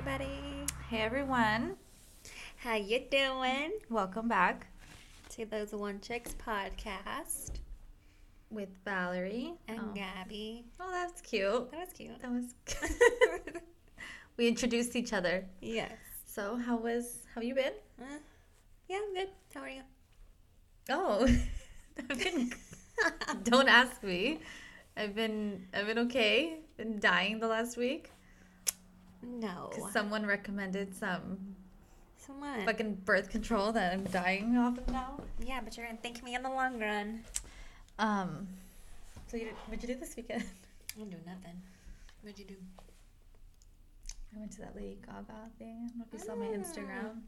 everybody. Hey everyone, How you doing? welcome back To those One Chicks podcast with Valerie and oh. Gabby. oh, that's cute. That was cute. That was. we introduced each other. yes. So how was? How you been? Uh, yeah, I'm good. How are you? Oh, I've been. don't ask me. I've been. I've been okay. Been dying the last week. No. 'Cause someone recommended some Someone. fucking birth control that I'm dying off of now. yeah, but you're gonna thank me in the long run. Um. So you, what'd you do this weekend? I didn't do nothing. What'd you do? I went to that Lady Gaga thing. I don't know if you saw my Instagram.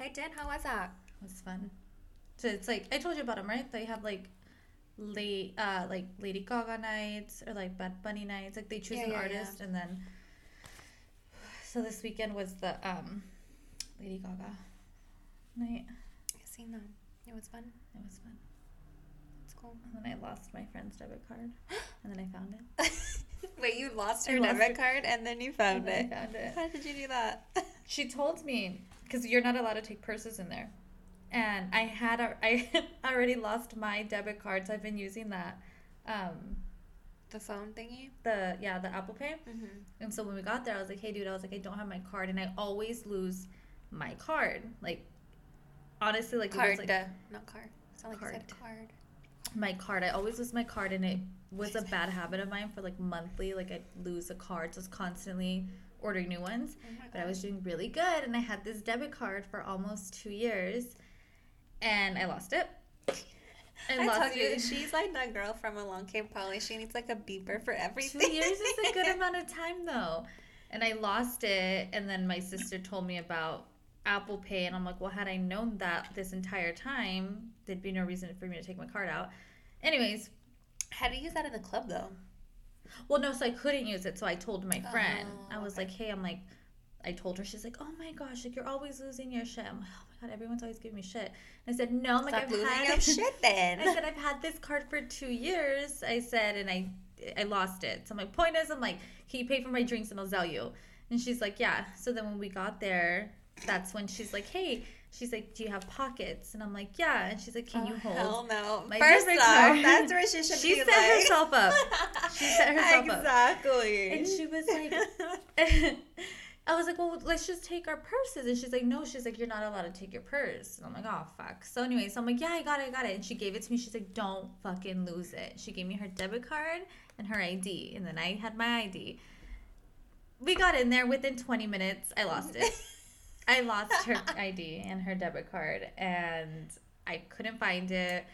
I did. How was that? It was fun. So it's like I told you about them, right? They have like late, uh, like Lady Gaga nights or like Bad Bunny nights. Like they choose Yeah, an yeah, artist and then. So this weekend was the um, Lady Gaga night. I seen them. It was fun. It was fun. It's cool. And then I lost my friend's debit card, and then I found it. Wait, you lost your debit it. card and then you found And it. I found it. How did you do that? She told me because you're not allowed to take purses in there, and I had a, I already lost my debit card, so I've been using that. Um, the phone thingy. the yeah the Apple Pay. Mm-hmm. And so when we got there, I was like, "Hey, dude," I was like, "I don't have my card, and I always lose my card. Like, honestly, like Card, was like not card. Sound like you said Card. card. my card. I always lose my card, and it was a bad habit of mine for like monthly. Like I'd lose a card, so I was constantly ordering new ones. Oh But I was doing really good, and I had this debit card for almost two years, and I lost it. I lost told you, it. she's like that girl from Along Came Polly. She needs like a beeper for everything. Two years is a good amount of time though. And I lost it and then my sister told me about Apple Pay and I'm like, well had I known that this entire time, there'd be no reason for me to take my card out. Anyways, How do you use that in the club though? well no, so I couldn't use it, so I told my friend. Oh, I was okay. like, hey, I'm like I told her, she's like, oh my gosh, like you're always losing your shit. I'm like, oh my god, everyone's always giving me shit. And I said, no, I'm like I've losing had your shit then. I said I've had this card for two years. I said, and I I lost it. So my point is, I'm like, can you pay for my drinks and I'll sell you? And she's like, yeah. So then when we got there, that's when she's like, hey, she's like, do you have pockets? And I'm like, yeah. And she's like, can you Oh, hold? Hell no. my First off, card? that's where she should She be She set like. herself up. She set herself up. exactly. And she was like, I was like, well, let's just take our purses. And she's like, no, she's like, you're not allowed to take your purse. And I'm like, oh, fuck. So, anyway, so I'm like, yeah, I got it, I got it. And she gave it to me. She's like, don't fucking lose it. She gave me her debit card and her ID. And then I had my ID. We got in there within 20 minutes. I lost it. I lost her ID and her debit card. And I couldn't find it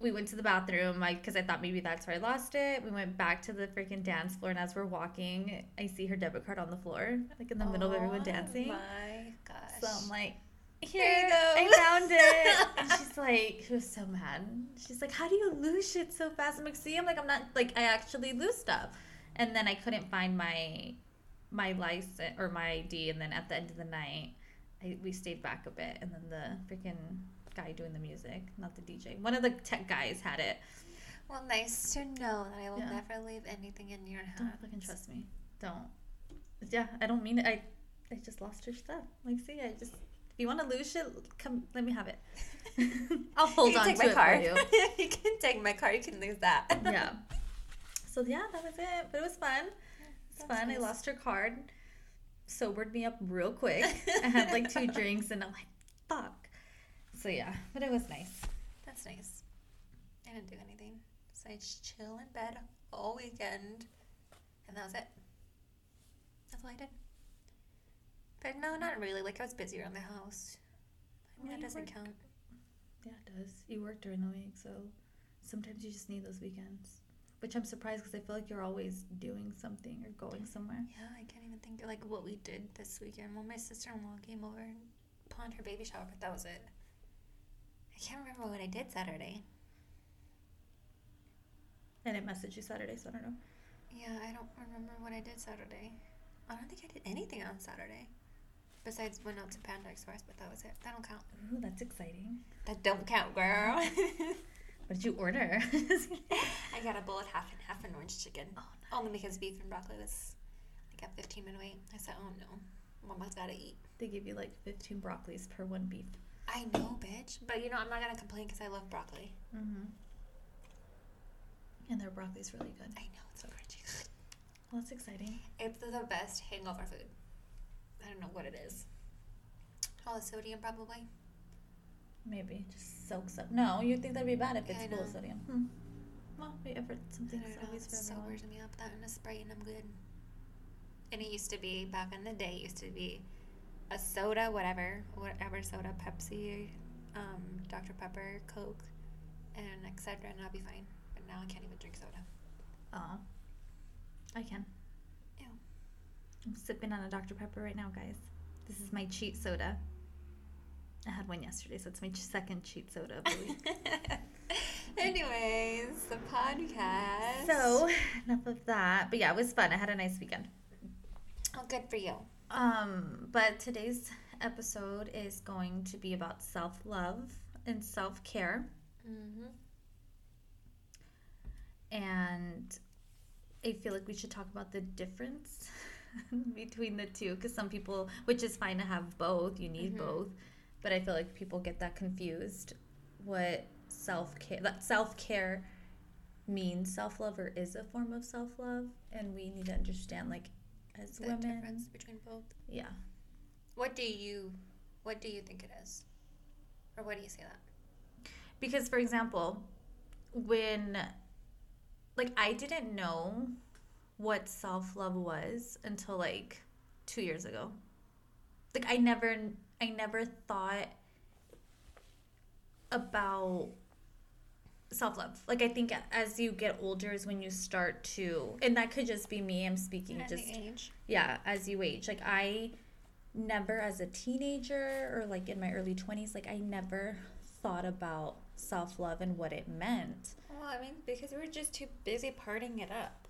we went to the bathroom like because i thought maybe that's where i lost it. We went back to the freaking dance floor and as we're walking i see her debit card on the floor like in the middle of everyone oh dancing. Oh my gosh. so i'm like Here here you go. i found it. And she's like she was so mad. She's like how do you lose shit so fast? I'm like see i'm like i'm not like i actually lose stuff. And then i couldn't find my my license or my id and then at the end of the night I, we stayed back a bit and then the freaking guy doing the music not the dj one of the tech guys had it well, nice to know that I will Yeah. never leave anything in your hands. Don't fucking trust me. Don't. Yeah, I don't mean it. I, I just lost your stuff. Like, see, I just. If you want to lose shit, come. Let me have it. I'll hold you on to it my card. for you. you can take my car. You can lose that. Yeah. So yeah, that was it. But it was fun. It's fun. I lost her card. Sobered me up real quick. I had like two drinks, and I'm like, fuck. So yeah, but it was nice. That's nice. I didn't do anything. So I just chill in bed all weekend, and that was it. That's all I did. But no, not really. Like I was busy around the house. I mean, Well, that doesn't work- count. Yeah, it does. You work during the week, so sometimes you just need those weekends. Which I'm surprised because I feel like you're always doing something or going somewhere. Yeah, I can't even think of like what we did this weekend. Well, my sister-in-law came over and planned her baby shower, but that was it. I can't remember what I did Saturday. I didn't message you Saturday, so I don't know. Yeah, I don't remember what I did Saturday. I don't think I did anything on Saturday. Besides went out to Panda Express, but that was it. That don't count. Ooh, that's exciting. That don't count, girl. What did you order? I got a bowl of half and half an orange chicken. oh, Only because beef and broccoli was like got 15 minute wait. I said, oh no, mama's gotta eat. They give you like 15 broccolis per one beef. I know, bitch. But you know, I'm not gonna complain because I love broccoli. Mm-hmm. And their broccoli's really good. I know, it's so crunchy. Well, that's exciting. It's the best hangover food. I don't know what it is. All the sodium, probably. Maybe just soaks up. No, you'd think that'd be bad if it's full of sodium. Hmm. Well, I something's don't know. always It sobers me up. That and a Sprite, and I'm good. And it used to be back in the day. It used to be a soda, whatever, whatever soda, Pepsi, um, Dr Pepper, Coke, and etc. And I'll be fine. But now I can't even drink soda. Oh, I can. Ew. I'm sipping on a Dr Pepper right now, guys. This is my cheat soda. I had one yesterday, so it's my second cheat soda of the week. Anyways, the podcast. so enough of that. But yeah, it was fun. I had a nice weekend. oh, good for you. Um, but today's episode is going to be about self love and self care. Mm-hmm. And I feel like we should talk about the difference between the two because some people, which is fine to have both, you need Mhm. both. But I feel like people get that confused. What self care, that self care means self love or is a form of self love. And we need to understand, like, as The women. difference between both. Yeah. What do you, what do you think it is, or what do you say that? because for example when like i didn't know what self-love was until like two years ago like i never i never thought about self-love like i think as you get older is when you start to and that could just be me i'm speaking just age. yeah as you age like i never as a teenager or like in my early 20s like i never thought about self-love and what it meant Well, I mean, because we were just too busy partying it up.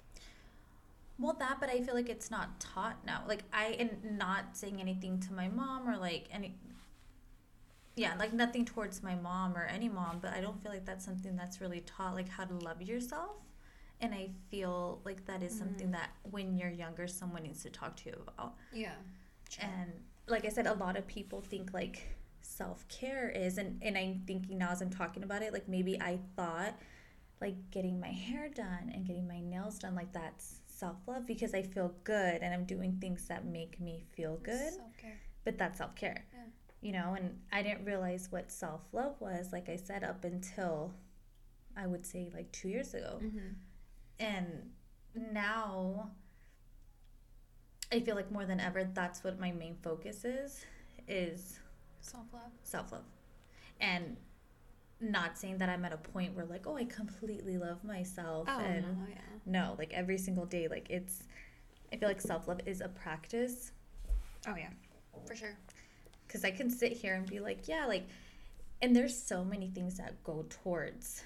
well that but i feel like it's not taught now like i and not saying anything to my mom or like any yeah like nothing towards my mom or any mom but i don't feel like that's something that's really taught like how to love yourself and i feel like that is something Mhm. that when you're younger someone needs to talk to you about Yeah. and like i said a lot of people think like self-care is and, and i'm thinking now as i'm talking about it like maybe i thought like getting my hair done and getting my nails done like that's self-love because i feel good and i'm doing things that make me feel good Self-care. but that's self-care Yeah. You know and i didn't realize what self-love was like i said up until i would say like two years ago Mm-hmm. and now i feel like more than ever that's what my main focus is is Self-love. self-love and not saying that i'm at a point where like oh i completely love myself Oh and no, yeah. no like every single day like it's i feel like self-love is a practice Oh yeah, for sure. Because i can sit here and be like yeah like and there's so many things that go towards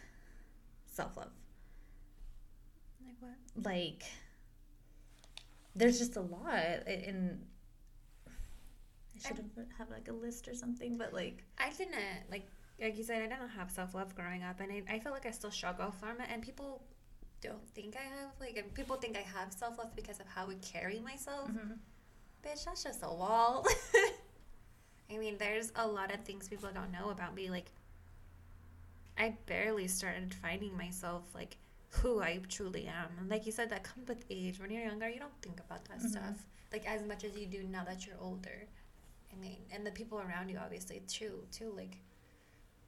self-love Like what? like there's just a lot and i should have have like a list or something but like I didn't like like you said. I didn't have self-love growing up, and I, I feel like I still struggle from it. And people don't think I have like, and people think I have self-love because of how I carry myself. Mm-hmm. Bitch, that's just a wall. I mean, there's a lot of things people don't know about me. Like, I barely started finding myself, like, who I truly am. And like you said, that comes with age. When you're younger, you don't think about that Mhm. stuff, like, as much as you do now that you're older. I mean, and the people around you, obviously, too, too, like,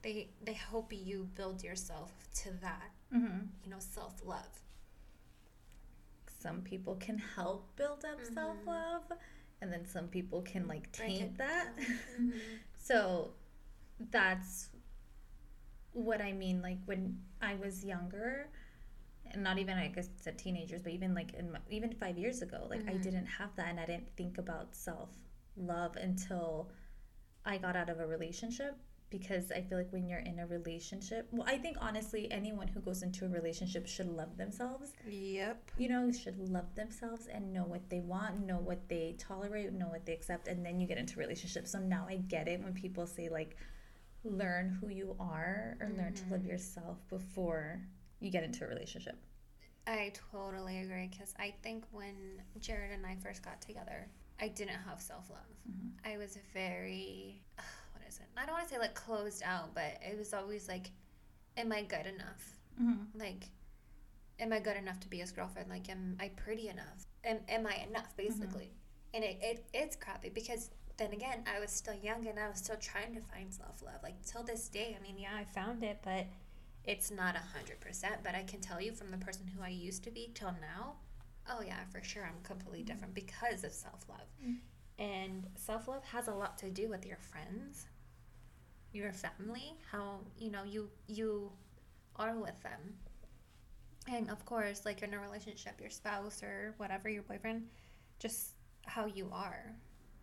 they, they help you build yourself to that, mm-hmm. you know, self-love. some people can help build up Mhm. self-love and then some people can like Break it taint that. Mhm. so that's what i mean like when i was younger and not even i guess it's teenagers but even like in my, even five years ago like i Mhm. didn't have that and i didn't think about self-love until i got out of a relationship because i feel like when you're in a relationship well i think honestly anyone who goes into a relationship should love themselves Yep. you know, should love themselves and know what they want, know what they tolerate, know what they accept, and then you get into relationships. So now I get it when people say like learn who you are or learn to love Mhm. yourself before you get into a relationship. I totally agree because I think when Jared and I first got together, I didn't have self love. Mhm. I was very, it? I don't want to say like closed out, but it was always like, am I good enough? Mm-hmm. Like, am I good enough to be his girlfriend? Like, am I pretty enough? Am, am I enough, basically? And it, it, it's crappy because then again, I was still young and I was still trying to find self love. Like, till this day, I mean, yeah, I found it, but it's not a 100%. But I can tell you from the person who I used to be till now, oh, yeah, for sure, I'm completely different because of self love. Mm. And self love has a lot to do with your friends, your family, how, you know, you, you are with them. And of course, like in a relationship, your spouse or whatever, your boyfriend, just how you are.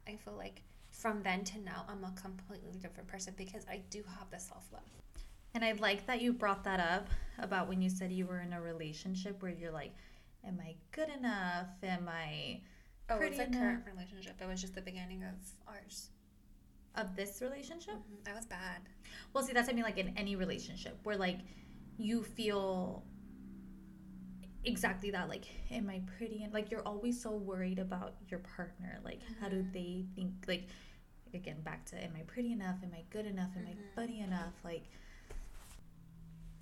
I feel like from then to now, I'm a completely different person because I do have the self love. And I like that you brought that up about when you said you were in a relationship where you're like, Am I good enough? Am I Oh, it's a enough. current relationship. It was just the beginning of ours. Of this relationship? that was bad. Well, see, that's I mean, like in any relationship where like you feel exactly that. Like, am I pretty? And like, you're always so worried about your partner. Like, how do Mhm. they think? Like, again, back to, am I pretty enough? Am I good enough? Am Mhm. I funny enough? Like,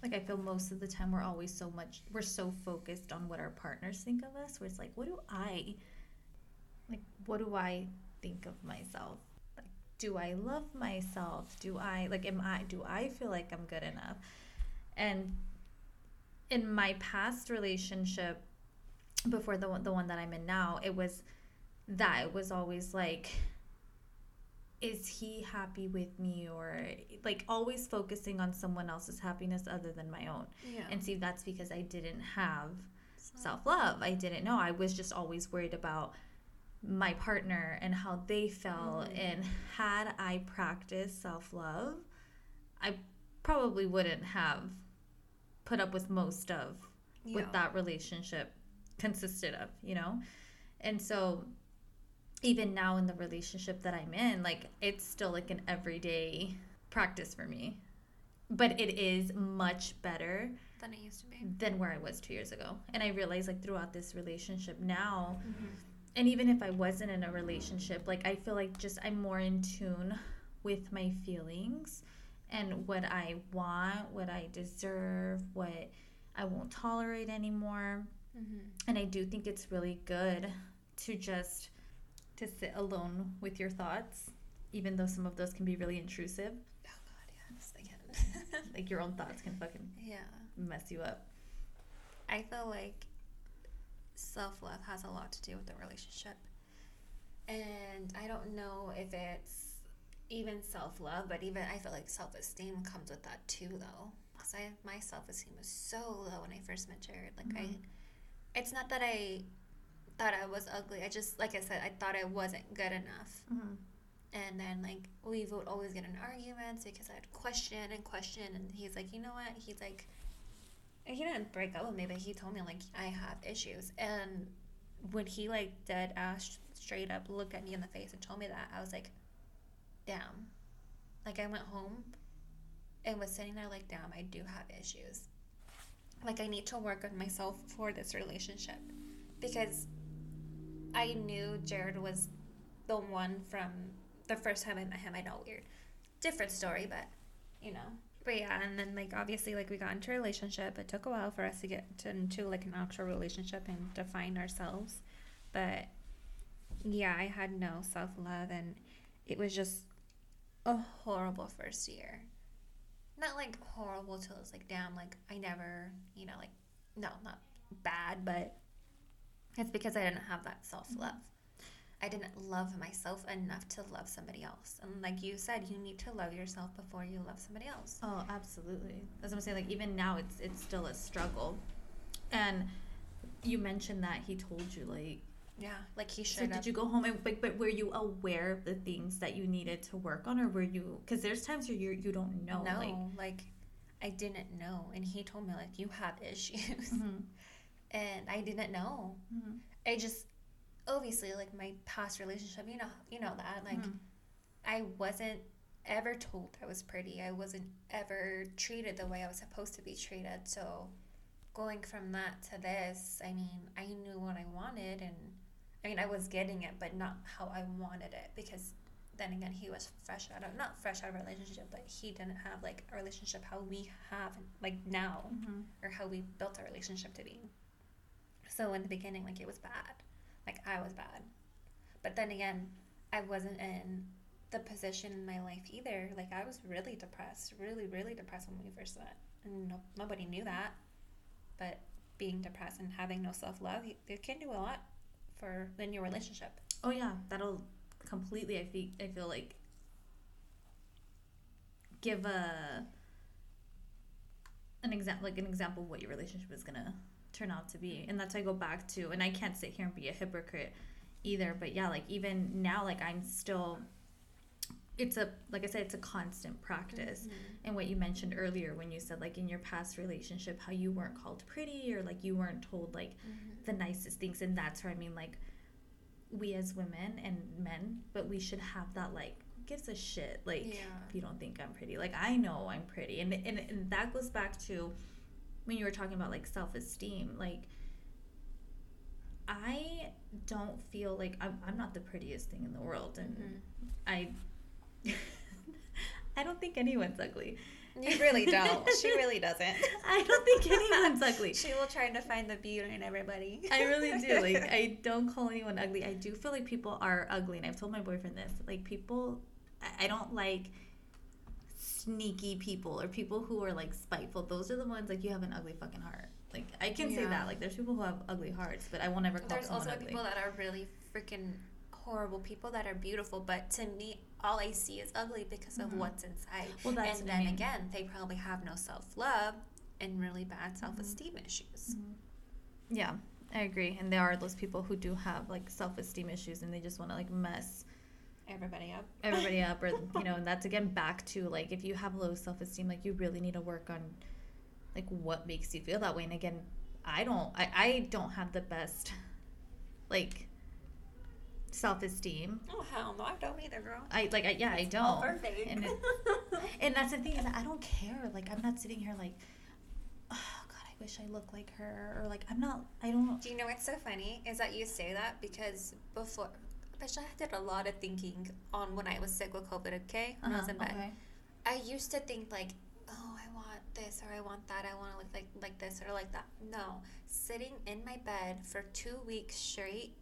like I feel most of the time we're always so much we're so focused on what our partners think of us. Where it's like, what do I like? What do I think of myself? Do I love myself? Do I like? Am I? Do I feel like I'm good enough? And in my past relationship, before the one, the one that I'm in now, it was that it was always like is he happy with me or like always focusing on someone else's happiness other than my own Yeah. and see that's because i didn't have self-love i didn't know i was just always worried about my partner and how they felt Mhm. and had i practiced self-love i probably wouldn't have put up with most of yeah. what that relationship consisted of, you know? And so even now in the relationship that I'm in, like it's still like an everyday practice for me. But it is much better than it used to be. than where I was 2 years ago. And I realize like throughout this relationship now, Mm-hmm. And even if I wasn't in a relationship, like I feel like just I'm more in tune with my feelings and what I want, what I deserve, what I won't tolerate anymore. Mm-hmm. And I do think it's really good to just to sit alone with your thoughts, even though some of those can be really intrusive. Oh God, yes, I can. Like your own thoughts can fucking yeah. mess you up. I feel like self love has a lot to do with the relationship. And I don't know if it's even self love, but even I feel like self esteem comes with that too, though. Because I my self esteem was so low when I first met Jared. Like Mhm. I, it's not that I thought I was ugly. I just like I said, I thought I wasn't good enough. Mm-hmm. And then like we would always get in arguments because I'd question and question, and he's like, you know what? He's like, he didn't break up with me, but he told me like I have issues. And when he like dead ass straight up looked at me in the face and told me that, I was like, damn. Like I went home and was sitting there like, damn, I do have issues. Like I need to work on myself for this relationship because I knew Jared was the one from the first time I met him. I know weird, different story, but you know. But yeah, and then like obviously like we got into a relationship. It took a while for us to get to, into like an actual relationship and define ourselves. But yeah, I had no self love, and it was just a horrible first year. Not like horrible till it's like damn, like I never, you know, like no, not bad, but it's because I didn't have that self love. I didn't love myself enough to love somebody else. And like you said, you need to love yourself before you love somebody else. Oh, absolutely. That's what I'm saying. Like even now, it's it's still a struggle. And you mentioned that he told you like. Yeah, like he So did you go home and but, but were you aware of the things that you needed to work on, or were you? Because there's times where you you don't know. no, Like, like I didn't know, and he told me like you have issues, Mhm, and I didn't know. mhm, I just obviously like my past relationship, you know, you know that like mhm. I wasn't ever told I was pretty. I wasn't ever treated the way I was supposed to be treated. So going from that to this, I mean, I knew what I wanted, and I mean, I was getting it, but not how I wanted it because then again, he was fresh out of not fresh out of a relationship, but he didn't have like a relationship how we have like now, Mm-hmm. or how we built our relationship to be. So in the beginning, like it was bad, like I was bad, but then again, I wasn't in the position in my life either. Like I was really depressed, really, really depressed when we first met, and no, nobody knew that. But being depressed and having no self love, it can do a lot for in your relationship. Oh yeah, that'll completely. I feel. I feel like give a an example, like an example of what your relationship is gonna turn out to be, and that's why I go back to. And I can't sit here and be a hypocrite either, but yeah, like even now, like I'm still. It's a like I said, it's a constant practice. Mm-hmm. And what you mentioned earlier when you said like in your past relationship how you weren't called pretty or like you weren't told like mm-hmm. the nicest things and that's where I mean like we as women and men, but we should have that like gives a shit like Yeah. if you don't think I'm pretty. Like I know I'm pretty. And and, and that goes back to when you were talking about like self esteem, like I don't feel like I'm, I'm not the prettiest thing in the world and Mhm. I I don't think anyone's ugly. You really don't. she really doesn't. I don't think anyone's ugly. She will try to find the beauty in everybody. I really do. Like I don't call anyone ugly. I do feel like people are ugly, and I've told my boyfriend this. Like people, I don't like sneaky people or people who are like spiteful. Those are the ones like you have an ugly fucking heart. Like I can say that. Like there's people who have ugly hearts, but I will never call There's someone also ugly. people that are really freaking horrible people that are beautiful, but to me, all I see is ugly because of Mhm. what's inside. well, that's and what I then mean. again, they probably have no self love and really bad self esteem issues. Mhm. Yeah, I agree. And there are those people who do have like self esteem issues, and they just want to like mess Everybody up. everybody up or you know and that's again back to like if you have low self-esteem like you really need to work on like what makes you feel that way and again i don't i, I don't have the best like self-esteem Oh hell no, I don't either, girl. i like I, yeah i don't perfect. and, it- and that's the thing is i don't care like i'm not sitting here like oh god i wish i looked like her or like i'm not i don't Do you know what's so funny is that you say that because before, bitch, I did a lot of thinking on when I was sick with COVID. Okay, when I was in bed. Uh-huh, okay. I used to think like, oh, I want this or I want that. I want to look like like this or like that. No, sitting in my bed for two weeks straight,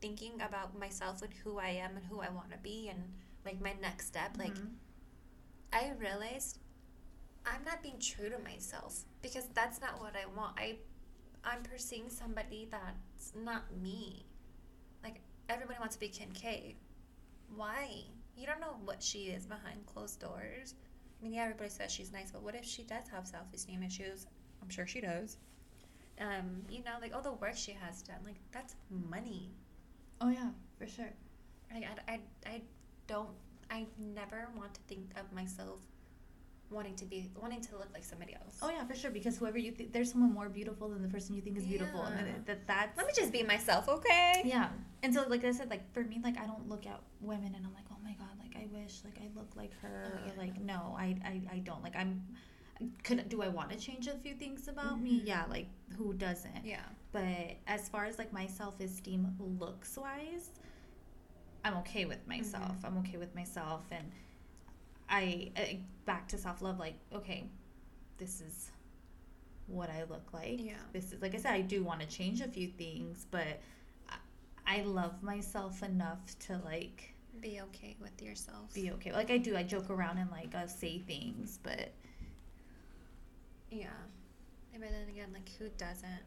thinking about myself and who I am and who I want to be and like my next step. Like Mhm. I realized I'm not being true to myself because that's not what I want. I I'm pursuing somebody that's not me. Everybody wants to be Kim K. Why? You don't know what she is behind closed doors. I mean, yeah, everybody says she's nice, but what if she does have self-esteem issues? I'm sure she does. Um, you know, like all the work she has done, like that's money. oh yeah for sure Like I, I, I don't, I never want to think of myself wanting to be, wanting to look like somebody else. Oh yeah, for sure. Because whoever you think there's someone more beautiful than the person you think is beautiful, and Yeah. that, that that's Let me just be myself, okay? yeah. And so, like I said, like for me, like I don't look at women and I'm like, oh my god, like I wish like I look like her. Oh, yeah. like no, I, I I don't. Like I'm. Could do I want to change a few things about me? Mhm. Yeah, like who doesn't? Yeah. But as far as like my self esteem looks wise, I'm okay with myself. Mhm. I'm okay with myself, and I, I back to self love. Like okay, this is what I look like. Yeah. This is like I said, I do want to change a few things, but I, I love myself enough to like Be okay with yourself. be okay. Like I do, I joke around and like uh, say things, but Yeah. But then again, like who doesn't?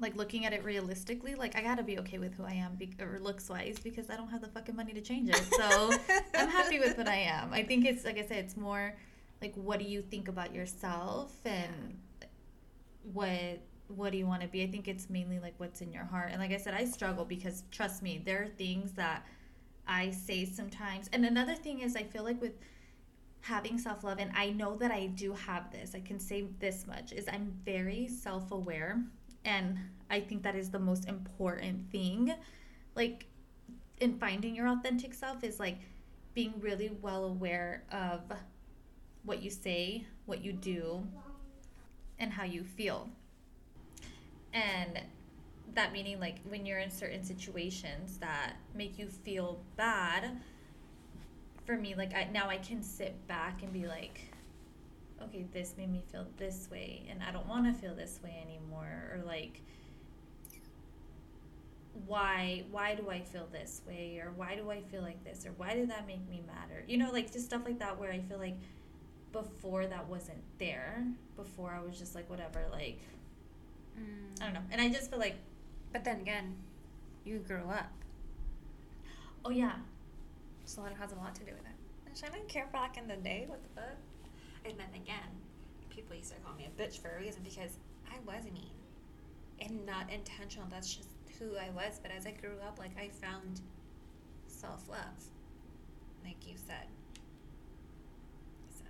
Like looking at it realistically, like I gotta be okay with who I am, be- or looks wise, because I don't have the fucking money to change it. So I'm happy with what I am. I think it's like I said, it's more like what do you think about yourself and what what do you want to be? I think it's mainly like what's in your heart. And like I said, I struggle because trust me, there are things that I say sometimes. And another thing is I feel like with having self-love and I know that I do have this. I can say this much is I'm very self-aware and I think that is the most important thing. Like in finding your authentic self is like being really well aware of what you say, what you do, and how you feel. and that meaning like when you're in certain situations that make you feel bad for me like I, now i can sit back and be like okay this made me feel this way and i don't want to feel this way anymore or like why why do i feel this way or why do i feel like this or why did that make me mad or you know like just stuff like that where i feel like before that wasn't there before i was just like whatever like i don't know mm. and i just feel like But then again, you grew up. oh yeah So that has a lot to do with it. I didn't care back in the day. What the fuck? And then again, people used to call me a bitch for a reason because I was mean. And not intentional. That's just who I was. But as I grew up, like I found self love. Like you said. So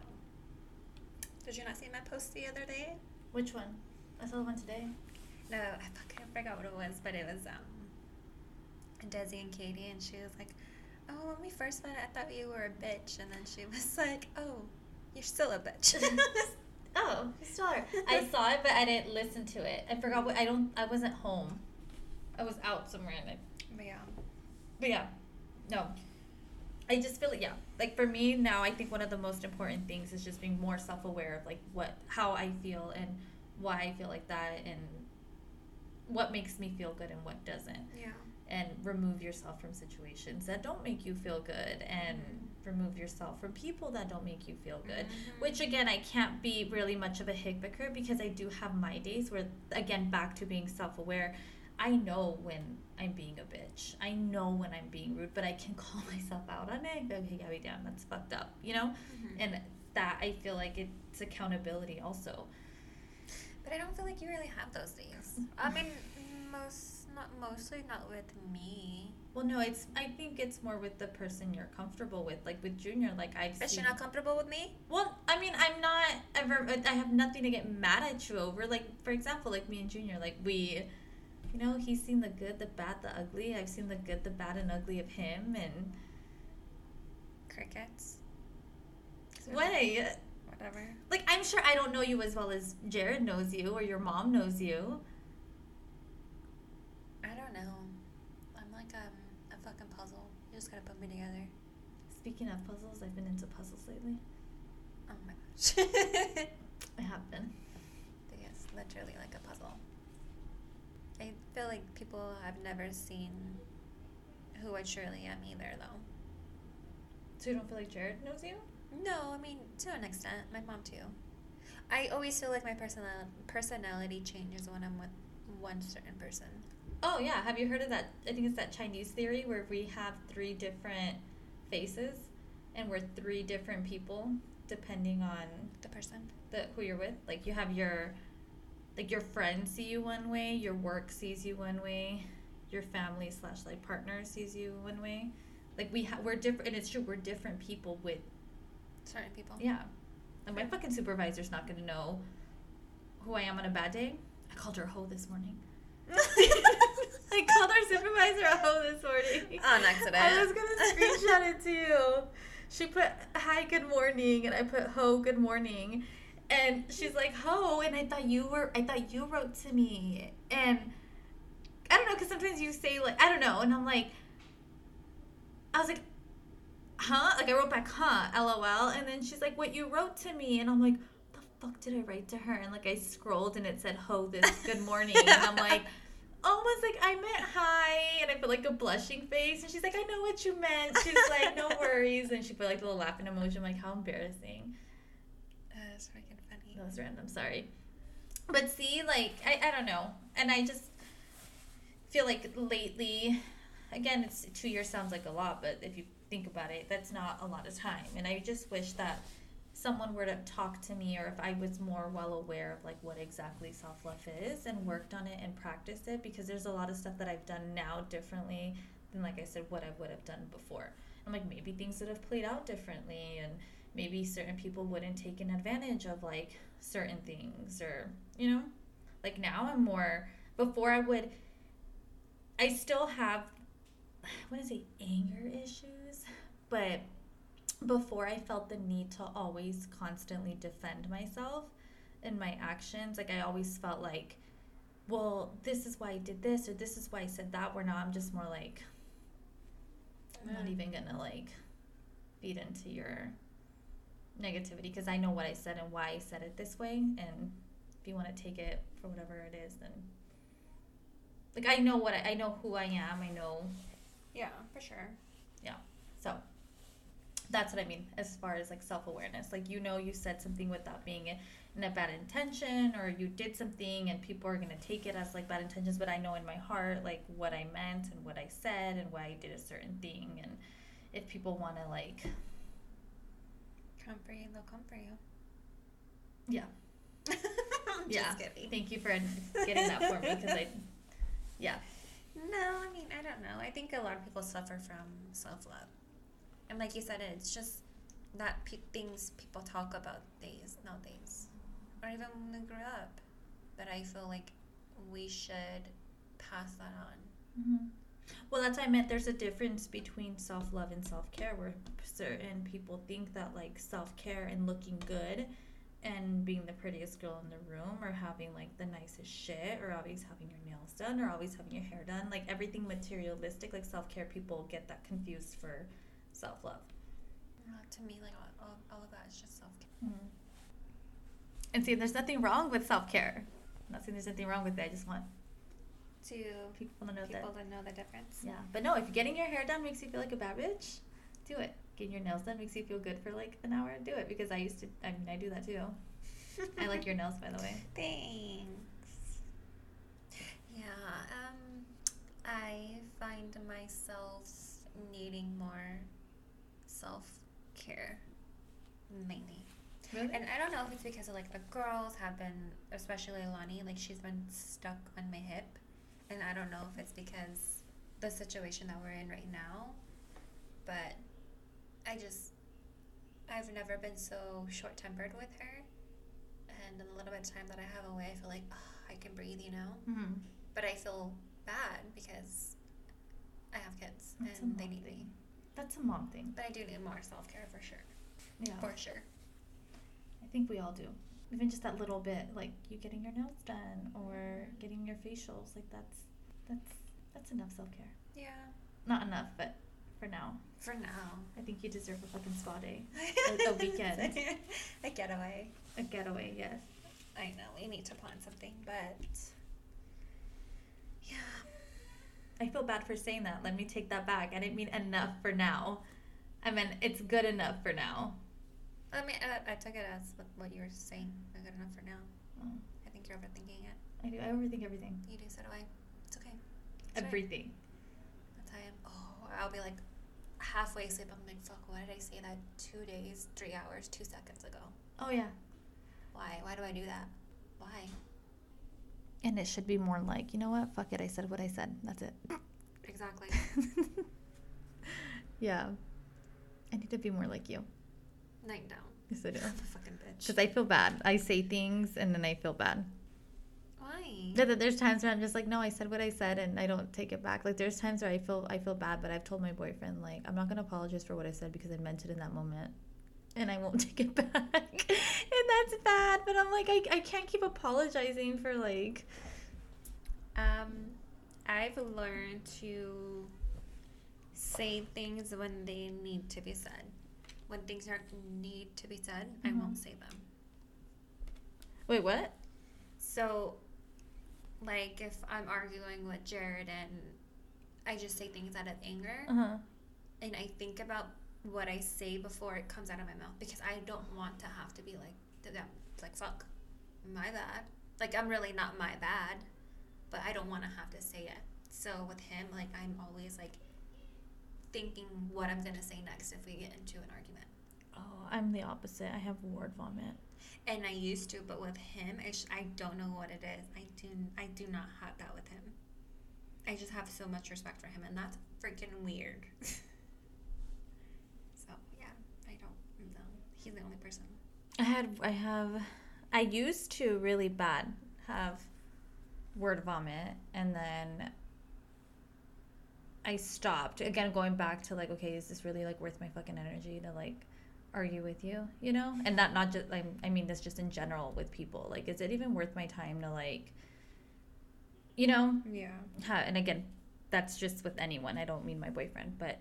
did you not see my post the other day? which one i saw the one today No, I fucking forgot what it was, but it was um Desi and Katie, and she was like, "Oh, when we first met, I thought you were a bitch," and then she was like, "Oh, you're still a bitch." oh sorry i saw it but i didn't listen to it. I forgot what i don't i wasn't home. I was out somewhere and I, but yeah, but yeah. No. I just feel like yeah. Like for me now i think one of the most important things is just being more self-aware of like what how i feel and why i feel like that and what makes me feel good and what doesn't. Yeah, and remove yourself from situations that don't make you feel good and mm-hmm. Remove yourself from people that don't make you feel good Mhm. which again i can't be really much of a hypocrite because i do have my days where again back to being self-aware i know when i'm being a bitch i know when i'm being rude but i can call myself out on it okay gabby damn that's fucked up you know Mhm. and that i feel like it's accountability also but I don't feel like you really have those days. I mean, most not mostly not with me. Well no it's i think it's more with the person you're comfortable with like with junior like i've But seen you're not comfortable with me. Well, I mean, I'm not ever. I have nothing to get mad at you over. Like, for example, like me and Junior, like we, you know, he's seen the good, the bad, the ugly. I've seen the good, the bad, and ugly of him. And Crickets. way, Whatever. like I'm sure I don't know you as well as Jared knows you or your mom knows you. I don't know. I'm like um, a fucking puzzle. You just gotta put me together. Speaking of puzzles, I've been into puzzles lately. Oh my gosh. I have been. It's literally like a puzzle. I feel like people have never seen who I truly am either, though. So you don't feel like Jared knows you? No, I mean to an extent, my mom too. I always feel like my personal personality changes when I'm with one certain person. Oh yeah, have you heard of that? I think it's that Chinese theory where we have three different faces, and we're three different people depending on The person. the who you're with. Like you have your, like your friends see you one way, your work sees you one way, your family slash like partner sees you one way. Like we ha- we're different, and it's true. We're different people with Certain people. yeah. And my fucking supervisor's not gonna know who I am on a bad day. I called her a hoe this morning. I called our supervisor hoe this morning. Oh, On accident. I was gonna screenshot it to you. She put hi, good morning, and I put ho, good morning, and she's like ho, and I thought you were, I thought you wrote to me, and I don't know, cause sometimes you say like I don't know, and I'm like, I was like, huh? Like I wrote back, huh? LOL, and then she's like, what you wrote to me, and I'm like. The fuck did I write to her? And like I scrolled and it said ho this good morning. and I'm like, almost like I meant hi, and I put like a blushing face, and she's like, I know what you meant. She's like, no worries, and she put like the little laughing emoji. I'm like, how embarrassing. That's freaking funny. That was random. Sorry, but see, like, I I don't know, and I just feel like lately, again, it's two years sounds like a lot, but if you think about it, that's not a lot of time, and I just wish that someone were to talk to me or if I was more well aware of like what exactly self-love is and worked on it and practiced it because there's a lot of stuff that I've done now differently than like I said what I would have done before. I'm like maybe things would have played out differently and maybe certain people wouldn't taken advantage of like certain things or you know like now I'm more before I would I still have what is it anger issues but before I felt the need to always constantly defend myself in my actions. Like I always felt like well, this is why I did this or this is why I said that. Where now I'm just more like, I'm not even gonna like feed into your negativity because I know what I said and why I said it this way. And if you want to take it for whatever it is, then like I know what I, I know who I am. I know Yeah, for sure. Yeah. So that's what I mean as far as like self awareness. Like you know you said something without being in a bad intention or you did something and people are gonna take it as like bad intentions, but I know in my heart like what I meant and what I said and why I did a certain thing and if people wanna like Come for you, they'll come for you. Yeah. Yeah. Kidding. Thank you for getting that for me because I yeah. No, I mean, I don't know. I think a lot of people suffer from self love. And like you said, it's just that pe- things people talk about days nowadays, or even when we grew up, that I feel like we should pass that on. Mm-hmm. Well, that's what I meant. There's a difference between self love and self care, where certain people think that like self care and looking good and being the prettiest girl in the room or having like the nicest shit or always having your nails done or always having your hair done like everything materialistic like self-care people get that confused for self-love Uh, to me, like all, all, all of that is just self care. and see there's nothing wrong with self-care I'm not saying there's anything wrong with it i just want To people to know that people to know the difference. Yeah, but no, if getting your hair done makes you feel like a bad bitch, do it. Getting your nails done makes you feel good for like an hour, do it. Because I used to, I mean, I do that too. I like your nails, by the way. Thanks. Yeah, um, I find myself needing more self care mainly. Really? And I don't know if it's because of like the girls have been, especially Lonnie, like she's been stuck on my hip. And I don't know if it's because the situation that we're in right now, but I just, I've never been so short tempered with her. And in the little bit of time that I have away, I feel like oh, I can breathe, you know? mm-hmm. But I feel bad because I have kids That's and they need me. That's a mom thing. But I do need more self care for sure. Yeah, For sure. I think we all do. Even just that little bit, like you getting your nails done or getting your facials, like that's that's that's enough self care. Yeah. Not enough, but for now, For now. I think you deserve a fucking spa day, a weekend. a getaway. a getaway. Yes. I know we need to plan something, but yeah, I feel bad for saying that. Let me take that back. I didn't mean enough for now. I meant it's good enough for now. I mean I, I took it as what, what you were saying. Not good enough for now. Oh, I think you're overthinking it. I do. I overthink everything. You do, so do I. It's okay. It's right. Everything. That's how I am. Oh, I'll be like halfway asleep. I'm like, fuck. Why did I say that two days, three hours, two seconds ago? Oh yeah. Why? Why do I do that? Why? And it should be more like, you know what? Fuck it. I said what I said. That's it. Exactly. yeah. I need to be more like you. Night down. Yes, I do. I'm a fucking bitch. Because I feel bad. I say things and then I feel bad. Why? There- There's times where I'm just like, no, I said what I said and I don't take it back. Like there's times where I feel I feel bad, but I've told my boyfriend like I'm not gonna apologize for what I said because I meant it in that moment, and I won't take it back. and that's bad. But I'm like, I I can't keep apologizing for like. Um, I've learned to say things when they need to be said. When things don't need to be said, I Mhm. won't say them. Wait, what? So, like if I'm arguing with Jared and I just say things out of anger Uh huh. and I think about what I say before it comes out of my mouth because I don't want to have to be like, like fuck, my bad. Like I'm really not my bad, but I don't want to have to say it. So with him, like I'm always like thinking what I'm gonna say next if we get into an argument. Oh, I'm the opposite. I have word vomit. And I used to, but with him, it's, I don't know what it is. I do I do not have that with him. I just have so much respect for him, and that's freaking weird. so yeah, I don't know. He's the only person. I had I have I used to really bad have word vomit and then I stopped. Again going back to like okay is this really like worth my fucking energy to like argue with you you know? And not not just like I mean that's just in general with people. Like is it even worth my time to like you know? Yeah. ha- and again that's just with anyone. I don't mean my boyfriend but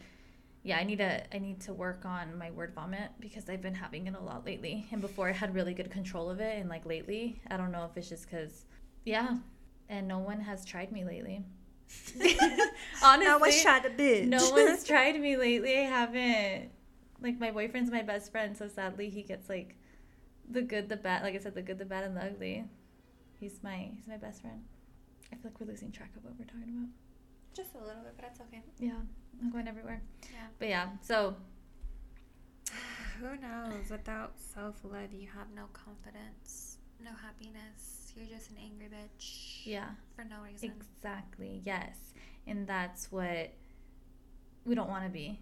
yeah i need to i need to work on my word vomit because i've been having it a lot lately. And before i had really good control of it and like lately i don't know if it's just because yeah and no one has tried me lately. Honestly to bitch. no one's tried me lately. I haven't like my boyfriend's my best friend so sadly he gets like the good the bad like i said the good the bad and the ugly. He's my he's my best friend. I feel like we're losing track of what we're talking about Just a little bit, but that's okay. yeah, I'm going everywhere. Yeah. But yeah, so Who knows? Without self love, you have no confidence, no happiness. You're just an angry bitch. yeah, For no reason. exactly. Yes. And that's what we don't want to be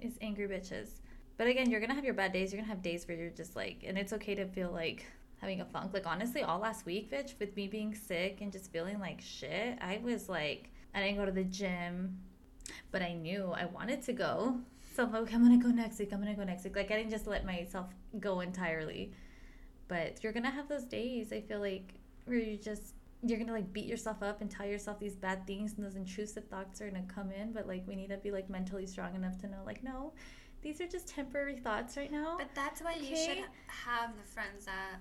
is angry bitches. But again, you're going to have your bad days. You're going to have days where you're just like and it's okay to feel like having a funk. Like honestly, all last week, bitch, with me being sick and just feeling like shit, I was like I didn't go to the gym, but I knew I wanted to go. So I'm like, I'm gonna go next week. I'm gonna go next week. Like I didn't just let myself go entirely. But you're gonna have those days. I feel like where you just you're gonna like beat yourself up and tell yourself these bad things and those intrusive thoughts are gonna come in. But like we need to be like mentally strong enough to know like no, these are just temporary thoughts right now. But that's why you should have the friends that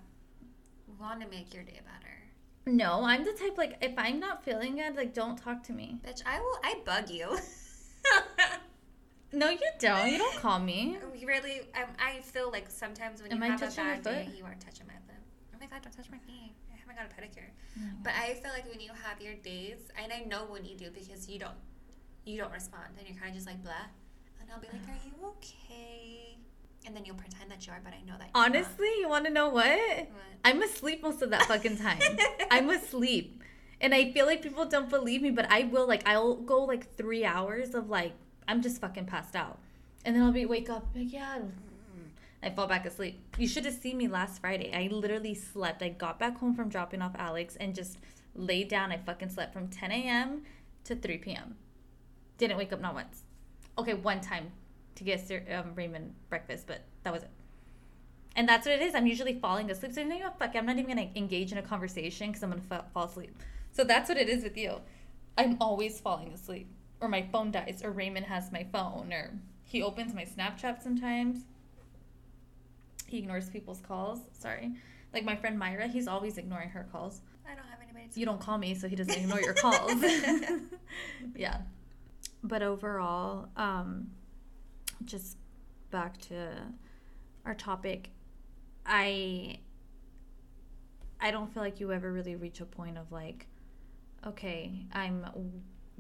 want to make your day better. No, I'm the type like if I'm not feeling good, like don't talk to me. Bitch, I will. I bug you. No, you don't. You don't call me. We really, um, I feel like sometimes when Am you I have a bad day, foot? you are touching my foot. Oh my god, don't touch my feet. I haven't got a pedicure. Oh But I feel like when you have your days, and I know when you do because you don't, you don't respond, and you're kind of just like blah, and I'll be like, "Are you okay?" And then you'll pretend that you are, but I know that. you're not. Honestly, you want to know what? What? I'm asleep most of that fucking time. I'm asleep. And I feel like people don't believe me, but I will like I'll go like 3 hours of like I'm just fucking passed out. And then I'll be wake up like yeah. I mm. fall back asleep. You should have seen me last Friday. I literally slept. I got back home from dropping off Alex and just laid down. I fucking slept from 10 a.m. to 3 p.m. Didn't wake up not once. Okay, one time to get um, Raymond breakfast, but that was it. And that's what it is. I'm usually falling asleep. So you know? Fuck, I'm not even gonna engage in a conversation because I'm gonna fa- fall asleep. So that's what it is with you. I'm always falling asleep, or my phone dies, or Raymond has my phone, or he opens my Snapchat sometimes. He ignores people's calls. Sorry, like my friend Myra, he's always ignoring her calls. I don't have anybody. To You don't call me, so he doesn't ignore your calls. yeah. But overall, um, just back to our topic, I I don't feel like you ever really reach a point of like, okay, I'm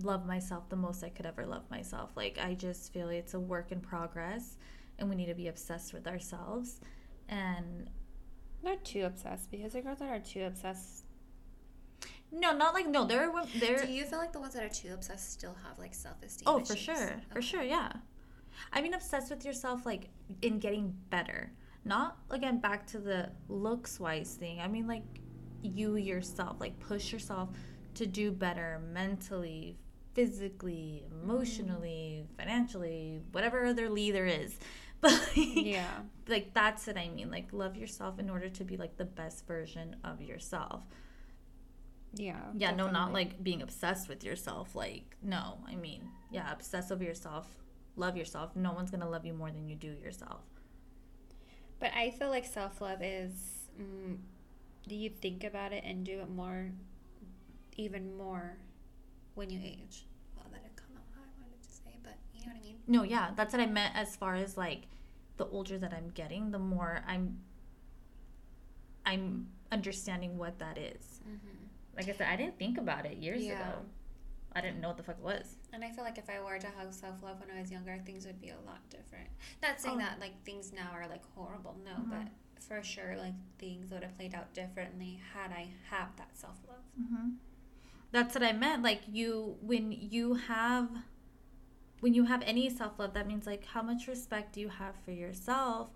love myself the most I could ever love myself. Like I just feel it's a work in progress, and we need to be obsessed with ourselves. And Not too obsessed because the girls that are too obsessed. no, not like no, there are there. Do you feel like the ones that are too obsessed still have like self esteem? Oh, for sure. For sure, yeah. I mean, obsessed with yourself, like in getting better. Not again back to the looks wise thing. I mean, like you yourself, like push yourself to do better mentally, physically, emotionally, mm-hmm. financially, whatever other Lee there is. But Yeah. like that's what I mean. Like love yourself in order to be like the best version of yourself. Yeah. Yeah, no, not like being obsessed with yourself. Like, no, I mean, yeah, obsess over yourself, love yourself. No one's gonna love you more than you do yourself. But I feel like self love is. Mm, do you think about it and do it more, even more, when you age? Well, that didn't come out how I wanted to say, but you know what I mean. No, yeah, that's what I meant as far as like the older that I'm getting, the more I'm I'm understanding what that is. Mm-hmm. Like I said, I didn't think about it years Yeah. ago. I didn't know what the fuck it was. And I feel like if I were to have self love when I was younger, things would be a lot different. Not saying Oh. that like things now are like horrible, no, Mhm. but for sure, like things would have played out differently had I have that self love. Mm-hmm. That's what I meant. Like you, when you have, when you have any self love, that means like how much respect do you have for yourself?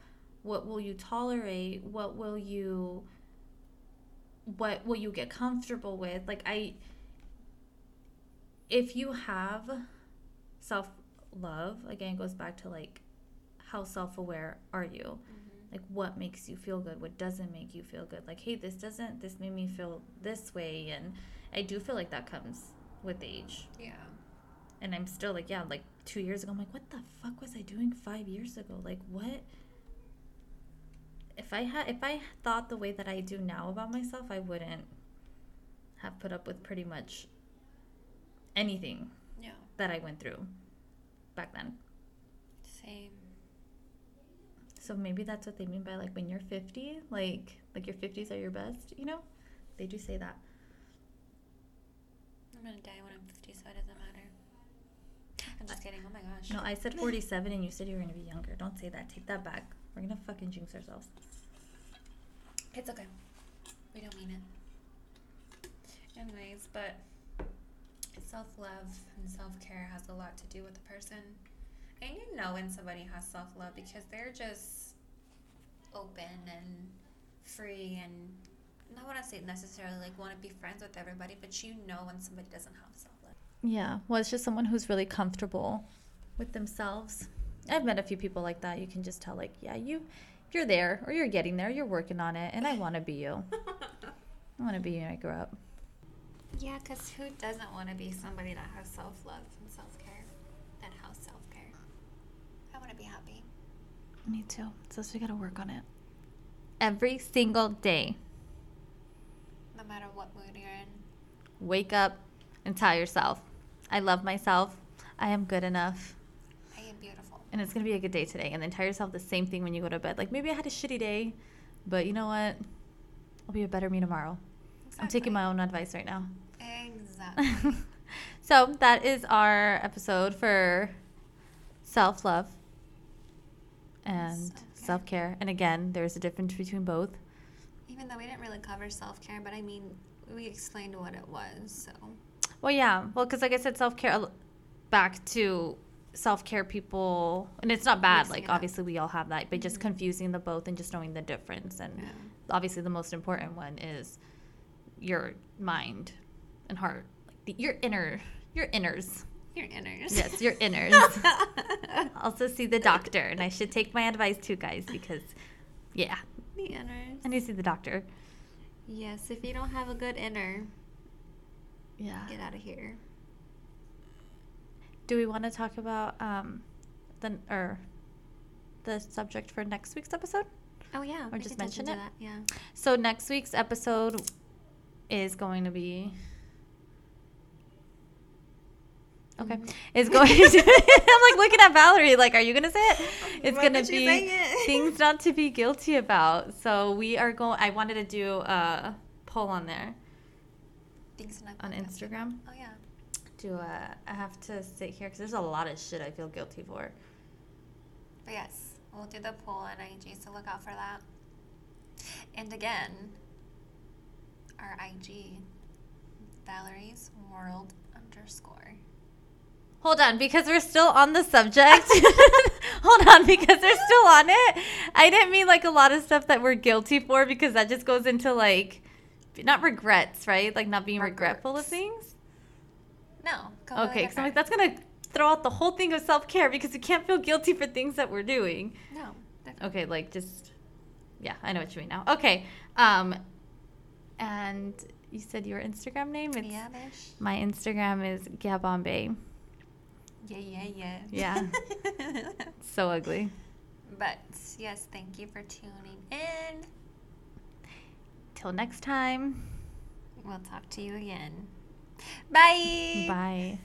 What will you tolerate? What will you? What will you get comfortable with? Like I, if you have self love, again, it goes back to like how self aware are you? Mm-hmm. like what makes you feel good what doesn't make you feel good like hey this doesn't this made me feel this way and I do feel like that comes with age. Yeah. And I'm still like, yeah, like two years ago, I'm like, what the fuck was I doing five years ago? Like, what? If I had, if I thought the way that I do now about myself, I wouldn't have put up with pretty much anything Yeah. that I went through back then. Same. So maybe that's what they mean by like when you're 50, like like your 50s are your best, you know? They do say that. I'm gonna die when I'm 50, so it doesn't matter. I'm just kidding. Oh my gosh. No, I said 47 and you said you were to be younger. Don't say that. Take that back. We're to fucking jinx ourselves. It's okay. We don't mean it. Anyways, but self love and self care has a lot to do with the person. And you know when somebody has self love because they're just open and free and I want to say necessarily like want to be friends with everybody, but you know when somebody doesn't have self love. Yeah. Well, it's just someone who's really comfortable with themselves. I've met a few people like that. You can just tell like, yeah, you you're there or you're getting there. You're working on it and I want to be you. I want to be you when I grow up. Yeah, because who doesn't want to be somebody that has self love and self care? That has self care. I want to be happy. Me too. So we got to work on it. Every single day. No matter what mood you're in. Wake up and tell yourself, I love myself. I am good enough. I am beautiful. and it's gonna be a good day today. And then tell yourself the same thing when you go to bed. Like maybe I had a shitty day, but you know what? I'll be a better me tomorrow. I'm taking my own advice right now. Exactly. so that is our episode for self love and Self-care. And again, there's a difference between both. Even though we didn't really cover self care, but I mean, we explained what it was. So Well, yeah. Well, because like I said, self care. Back to self care, people, and it's not bad. Mixing Like obviously we all have that, but just Mhm. confusing the both and just knowing the difference. And yeah. obviously the most important one is your mind and heart, the, your inner, your inners. your inners. Yes, your inners. also see the doctor, and I should take my advice too, guys, because yeah, the inners. I need to see the doctor. Yes, if you don't have a good inner, Yeah. get out of here. Do we want to talk about um, the or the subject for next week's episode? Oh yeah, Or just mention it? That. Yeah. So next week's episode is going to be okay. Is going to I'm like looking at Valerie like are you going to say it? It's Why going to be it? things not to be guilty about. So we are going I wanted to do a poll on there Things not on guilty. Instagram. Oh yeah. Do uh, I have to sit here cuz there's a lot of shit I feel guilty for. But yes, we'll do the poll on IG, so look out for that. And again, our IG, Valerie's World underscore. Hold on, because we're still on the subject. Hold on, because we're still on it. I didn't mean like a lot of stuff that we're guilty for because that just goes into like not regrets, right? Like not being regretful of things. No. Okay, because I'm like that's gonna throw out the whole thing of self care because we can't feel guilty for things that we're doing. No. Okay, like just yeah, I know what you mean now. Okay, um, and you said your Instagram name. It's Yeah, my Instagram is Gabombe. Yeah, yeah, yeah. Yeah. So ugly. but yes, thank you for tuning in. Till next time. We'll talk to you again. Bye. Bye.